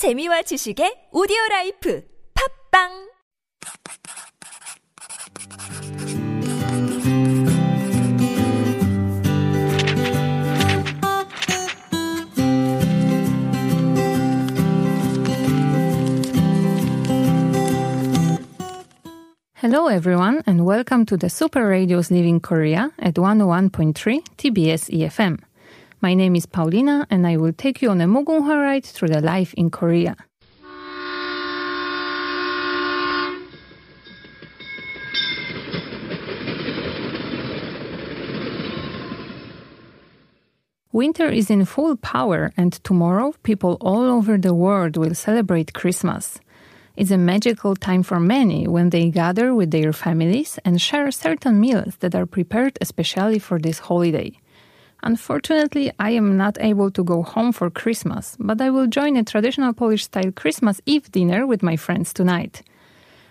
재미와 지식의 오디오 라이프 팝빵 Hello, everyone, and welcome to the Super Radio's Living Korea at 101.3 TBS EFM. My name is Paulina, and I will take you on a Mugunghwa ride through the life in Korea. Winter is in full power, and tomorrow people all over the world will celebrate Christmas. It's a magical time for many when they gather with their families and share certain meals that are prepared especially for this holiday. Unfortunately, I am not able to go home for Christmas, but I will join a traditional Polish style Christmas Eve dinner with my friends tonight.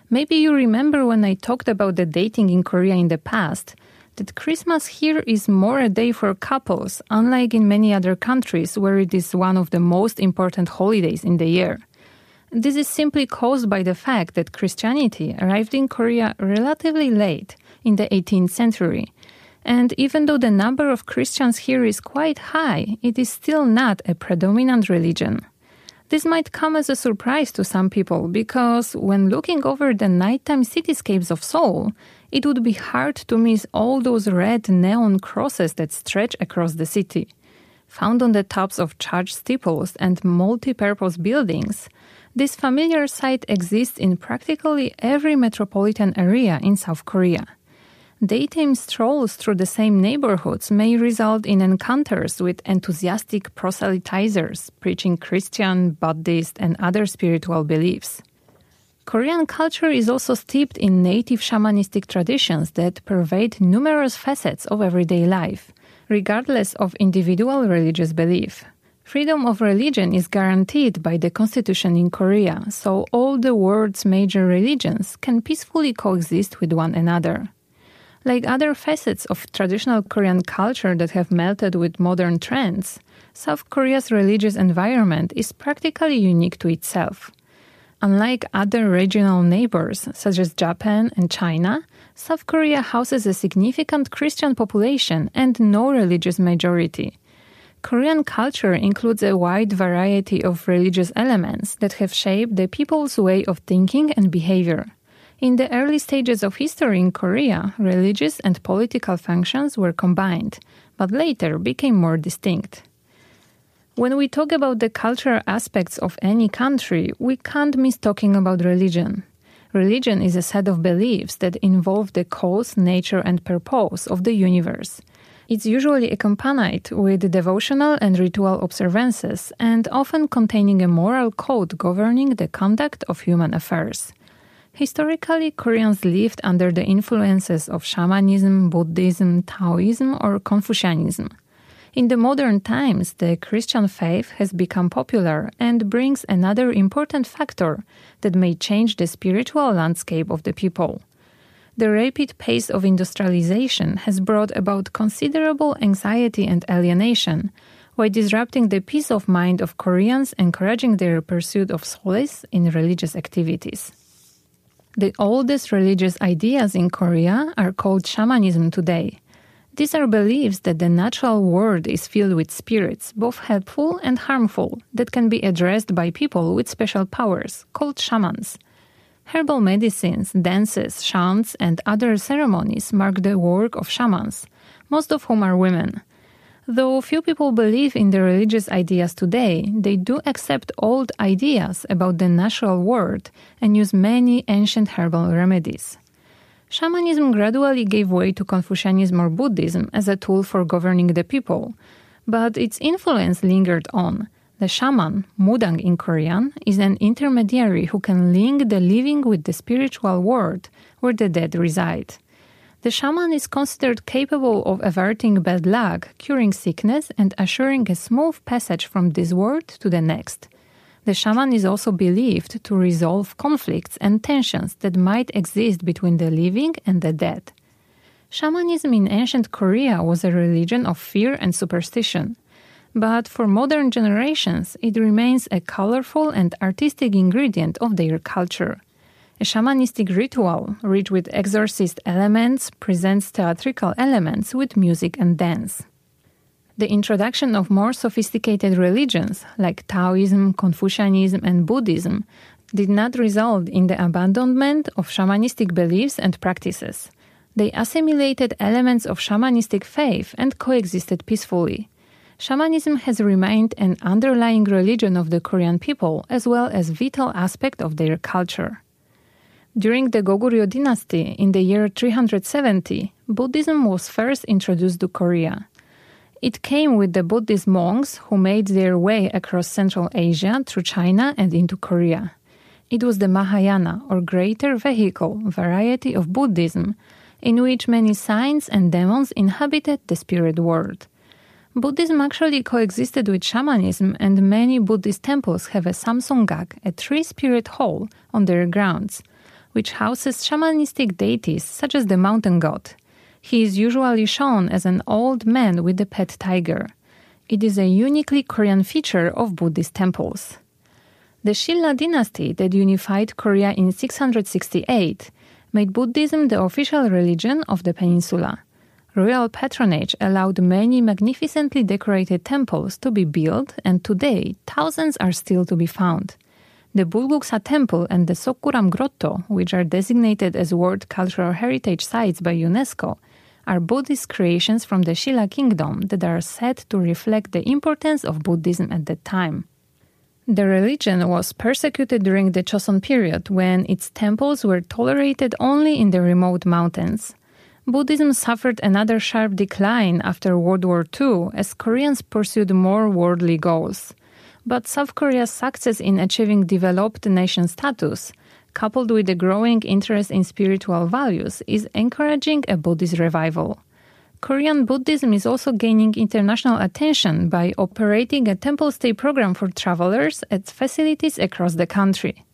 Maybe you remember when I talked about the dating in Korea in the past, that Christmas here is more a day for couples, unlike in many other countries where it is one of the most important holidays in the year. This is simply caused by the fact that Christianity arrived in Korea relatively late, in the 18th century. And even though the number of Christians here is quite high, it is still not a predominant religion. This might come as a surprise to some people because when looking over the nighttime cityscapes of Seoul, it would be hard to miss all those red neon crosses that stretch across the city. Found on the tops of church steeples and multi-purpose buildings, this familiar sight exists in practically every metropolitan area in South Korea. Daytime strolls through the same neighborhoods may result in encounters with enthusiastic proselytizers preaching Christian, Buddhist, and other spiritual beliefs. Korean culture is also steeped in native shamanistic traditions that pervade numerous facets of everyday life, regardless of individual religious belief. Freedom of religion is guaranteed by the constitution in Korea, so all the world's major religions can peacefully coexist with one another. Like other facets of traditional Korean culture that have melted with modern trends, South Korea's religious environment is practically unique to itself. Unlike other regional neighbors, such as Japan and China, South Korea houses a significant Christian population and no religious majority. Korean culture includes a wide variety of religious elements that have shaped the people's way of thinking and behavior. In the early stages of history in Korea, religious and political functions were combined, but later became more distinct. When we talk about the cultural aspects of any country, we can't miss talking about religion. Religion is a set of beliefs that involve the cause, nature, and purpose of the universe. It's usually accompanied with devotional and ritual observances and often containing a moral code governing the conduct of human affairs. Historically, Koreans lived under the influences of shamanism, Buddhism, Taoism, or Confucianism. In the modern times, the Christian faith has become popular and brings another important factor that may change the spiritual landscape of the people the rapid pace of industrialization has brought about considerable anxiety and alienation, while disrupting the peace of mind of Koreans, encouraging their pursuit of solace in religious activities. The oldest religious ideas in Korea are called shamanism today. These are beliefs that the natural world is filled with spirits, both helpful and harmful, that can be addressed by people with special powers, called shamans. Herbal medicines, dances, chants, and other ceremonies mark the work of shamans, most of whom are women. Though few people believe in the religious ideas today, they do accept old ideas about the natural world and use many ancient herbal remedies. Shamanism gradually gave way to Confucianism or Buddhism as a tool for governing the people, but its influence lingered on the shaman, mudang in Korean, is an intermediary who can link the living with the spiritual world where the dead reside. The shaman is considered capable of averting bad luck, curing sickness, and assuring a smooth passage from this world to the next. The shaman is also believed to resolve conflicts and tensions that might exist between the living and the dead. Shamanism in ancient Korea was a religion of fear and superstition. but for modern generations, it remains a colorful and artistic ingredient of their culture. A shamanistic ritual, rich with exorcist elements, presents theatrical elements with music and dance. The introduction of more sophisticated religions like Taoism, Confucianism, and Buddhism did not result in the abandonment of shamanistic beliefs and practices. They assimilated elements of shamanistic faith and coexisted peacefully. Shamanism has remained an underlying religion of the Korean people as well as vital aspect of their culture. During the Goguryeo dynasty in the year 370, Buddhism was first introduced to Korea. It came with the Buddhist monks who made their way across Central Asia through China and into Korea. It was the Mahayana, or greater vehicle, variety of Buddhism, in which many saints and demons inhabited the spirit world. Buddhism actually coexisted with shamanism, and many Buddhist temples have a Samsonggak, a tree spirit hall, on their grounds, which houses shamanistic deities such as the mountain god. He is usually shown as an old man with a pet tiger. It is a uniquely Korean feature of Buddhist temples. The Shilla dynasty that unified Korea in 668 made Buddhism the official religion of the peninsula. Royal patronage allowed many magnificently decorated temples to be built, and today thousands are still to be found. The Bulguksa Temple and the Sokguram Grotto, which are designated as World Cultural Heritage Sites by UNESCO, are Buddhist creations from the Shilla Kingdom that are said to reflect the importance of Buddhism at that time. The religion was persecuted during the Choson period when its temples were tolerated only in the remote mountains. Buddhism suffered another sharp decline after World War II as Koreans pursued more worldly goals. But South Korea's success in achieving developed nation status, coupled with a growing interest in spiritual values, is encouraging a Buddhist revival. Korean Buddhism is also gaining international attention by operating a temple stay program for travelers at facilities across the country.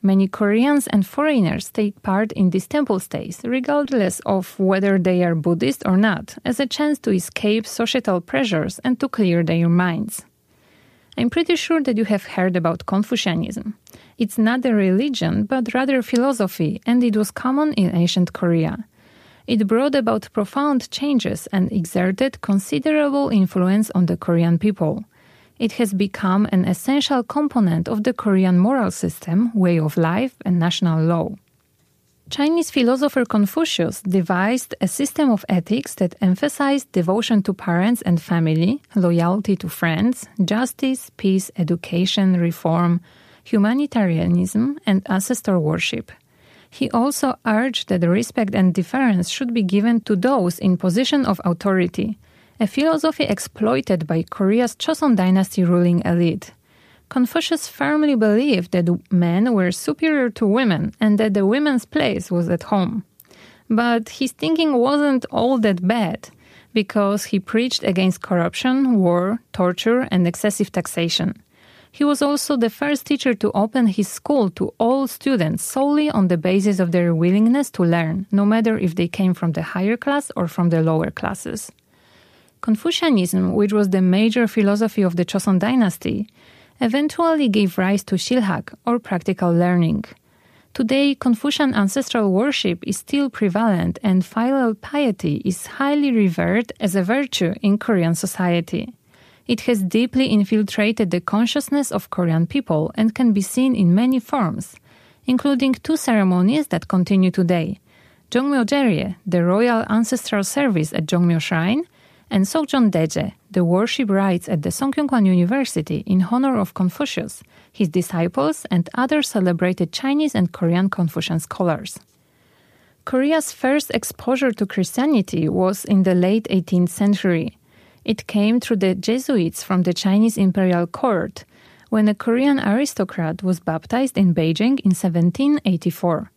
Many Koreans and foreigners take part in these temple stays, regardless of whether they are Buddhist or not, as a chance to escape societal pressures and to clear their minds. I'm pretty sure that you have heard about Confucianism. It's not a religion, but rather philosophy, and it was common in ancient Korea. It brought about profound changes and exerted considerable influence on the Korean people it has become an essential component of the Korean moral system, way of life, and national law. Chinese philosopher Confucius devised a system of ethics that emphasized devotion to parents and family, loyalty to friends, justice, peace, education, reform, humanitarianism, and ancestor worship. He also urged that respect and deference should be given to those in position of authority, a philosophy exploited by Korea's Choson dynasty ruling elite. Confucius firmly believed that men were superior to women and that the women's place was at home. But his thinking wasn't all that bad because he preached against corruption, war, torture, and excessive taxation. He was also the first teacher to open his school to all students solely on the basis of their willingness to learn, no matter if they came from the higher class or from the lower classes. Confucianism, which was the major philosophy of the Choson dynasty, eventually gave rise to Shilhak, or practical learning. Today, Confucian ancestral worship is still prevalent and filial piety is highly revered as a virtue in Korean society. It has deeply infiltrated the consciousness of Korean people and can be seen in many forms, including two ceremonies that continue today. Jongmyo Jerye, the royal ancestral service at Jongmyo Shrine, and Sokjon Deje, the worship rites at the Sungkyunkwan University in honor of Confucius, his disciples, and other celebrated Chinese and Korean Confucian scholars. Korea's first exposure to Christianity was in the late 18th century. It came through the Jesuits from the Chinese imperial court when a Korean aristocrat was baptized in Beijing in 1784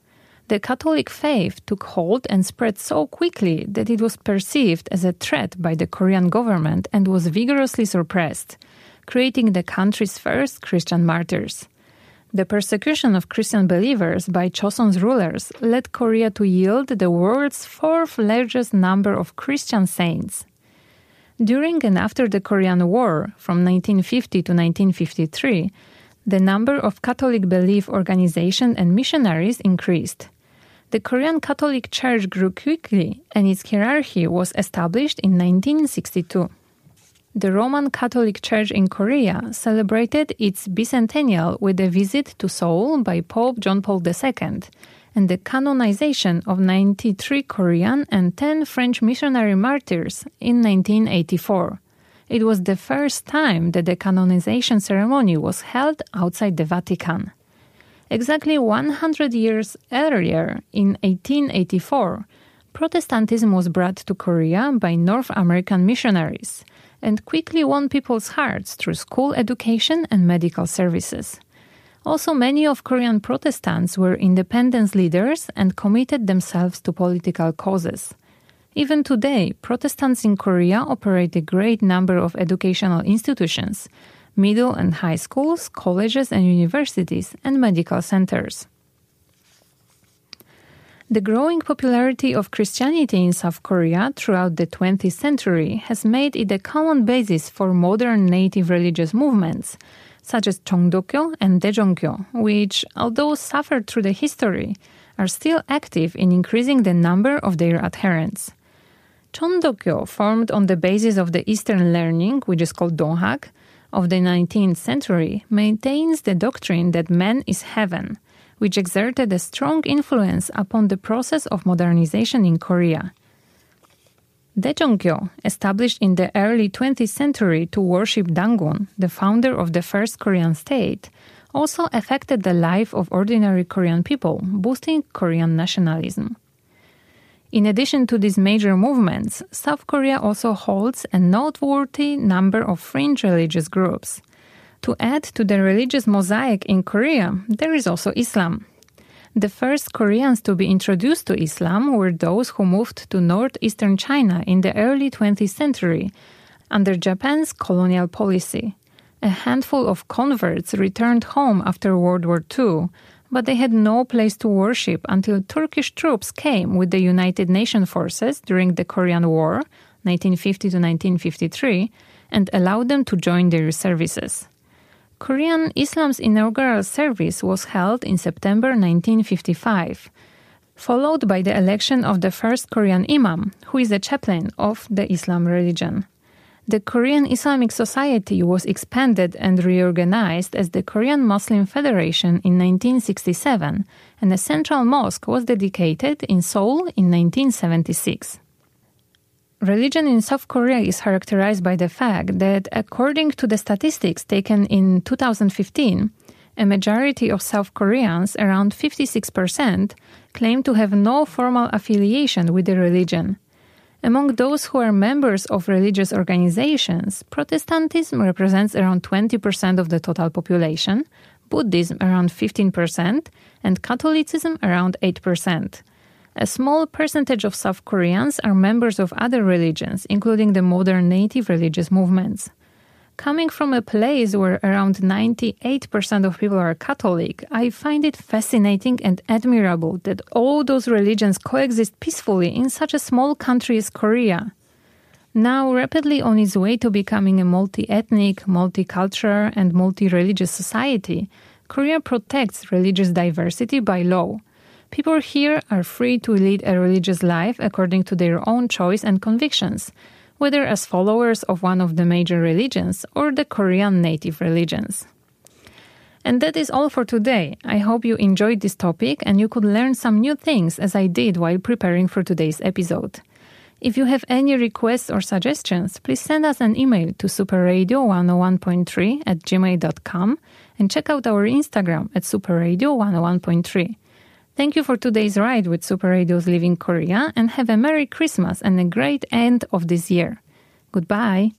the Catholic faith took hold and spread so quickly that it was perceived as a threat by the Korean government and was vigorously suppressed, creating the country's first Christian martyrs. The persecution of Christian believers by Choson's rulers led Korea to yield the world's fourth largest number of Christian saints. During and after the Korean War from 1950 to 1953, the number of Catholic belief organizations and missionaries increased. The Korean Catholic Church grew quickly and its hierarchy was established in 1962. The Roman Catholic Church in Korea celebrated its bicentennial with a visit to Seoul by Pope John Paul II and the canonization of 93 Korean and 10 French missionary martyrs in 1984. It was the first time that the canonization ceremony was held outside the Vatican. Exactly 100 years earlier, in 1884, Protestantism was brought to Korea by North American missionaries and quickly won people's hearts through school education and medical services. Also, many of Korean Protestants were independence leaders and committed themselves to political causes. Even today, Protestants in Korea operate a great number of educational institutions, middle and high schools, colleges and universities, and medical centers. The growing popularity of Christianity in South Korea throughout the 20th century has made it a common basis for modern native religious movements, such as Cheongdokyo and Daejongkyo, which, although suffered through the history, are still active in increasing the number of their adherents. Cheongdokyo, formed on the basis of the Eastern learning, which is called Donghak, of the 19th century, maintains the doctrine that man is heaven, which exerted a strong influence upon the process of modernization in Korea. Daejongkyo, established in the early 20th century to worship Dangun, the founder of the first Korean state, also affected the life of ordinary Korean people, boosting Korean nationalism. In addition to these major movements, South Korea also holds a noteworthy number of fringe religious groups. To add to the religious mosaic in Korea, there is also Islam. The first Koreans to be introduced to Islam were those who moved to northeastern China in the early 20th century under Japan's colonial policy. A handful of converts returned home after World War II, but they had no place to worship until Turkish troops came with the United Nations forces during the Korean War, 1950 to 1953, and allowed them to join their services. Korean Islam's inaugural service was held in September 1955, followed by the election of the first Korean Imam, who is the chaplain of the Islam religion. The Korean Islamic Society was expanded and reorganized as the Korean Muslim Federation in 1967, and a central mosque was dedicated in Seoul in 1976. Religion in South Korea is characterized by the fact that, according to the statistics taken in 2015, a majority of South Koreans, around 56%, claim to have no formal affiliation with the religion. Among those who are members of religious organizations, Protestantism represents around 20% of the total population, Buddhism around 15%, and Catholicism around 8%. A small percentage of South Koreans are members of other religions, including the modern native religious movements. Coming from a place where around 98% of people are Catholic, I find it fascinating and admirable that all those religions coexist peacefully in such a small country as Korea. Now, rapidly on its way to becoming a multi ethnic, multicultural, and multi religious society, Korea protects religious diversity by law. People here are free to lead a religious life according to their own choice and convictions, whether as followers of one of the major religions or the Korean native religions. And that is all for today. I hope you enjoyed this topic and you could learn some new things as I did while preparing for today's episode. If you have any requests or suggestions, please send us an email to superradio101.3 at gmail.com and check out our Instagram at superradio101.3. Thank you for today's ride with Super Radio's Living Korea and have a Merry Christmas and a great end of this year. Goodbye.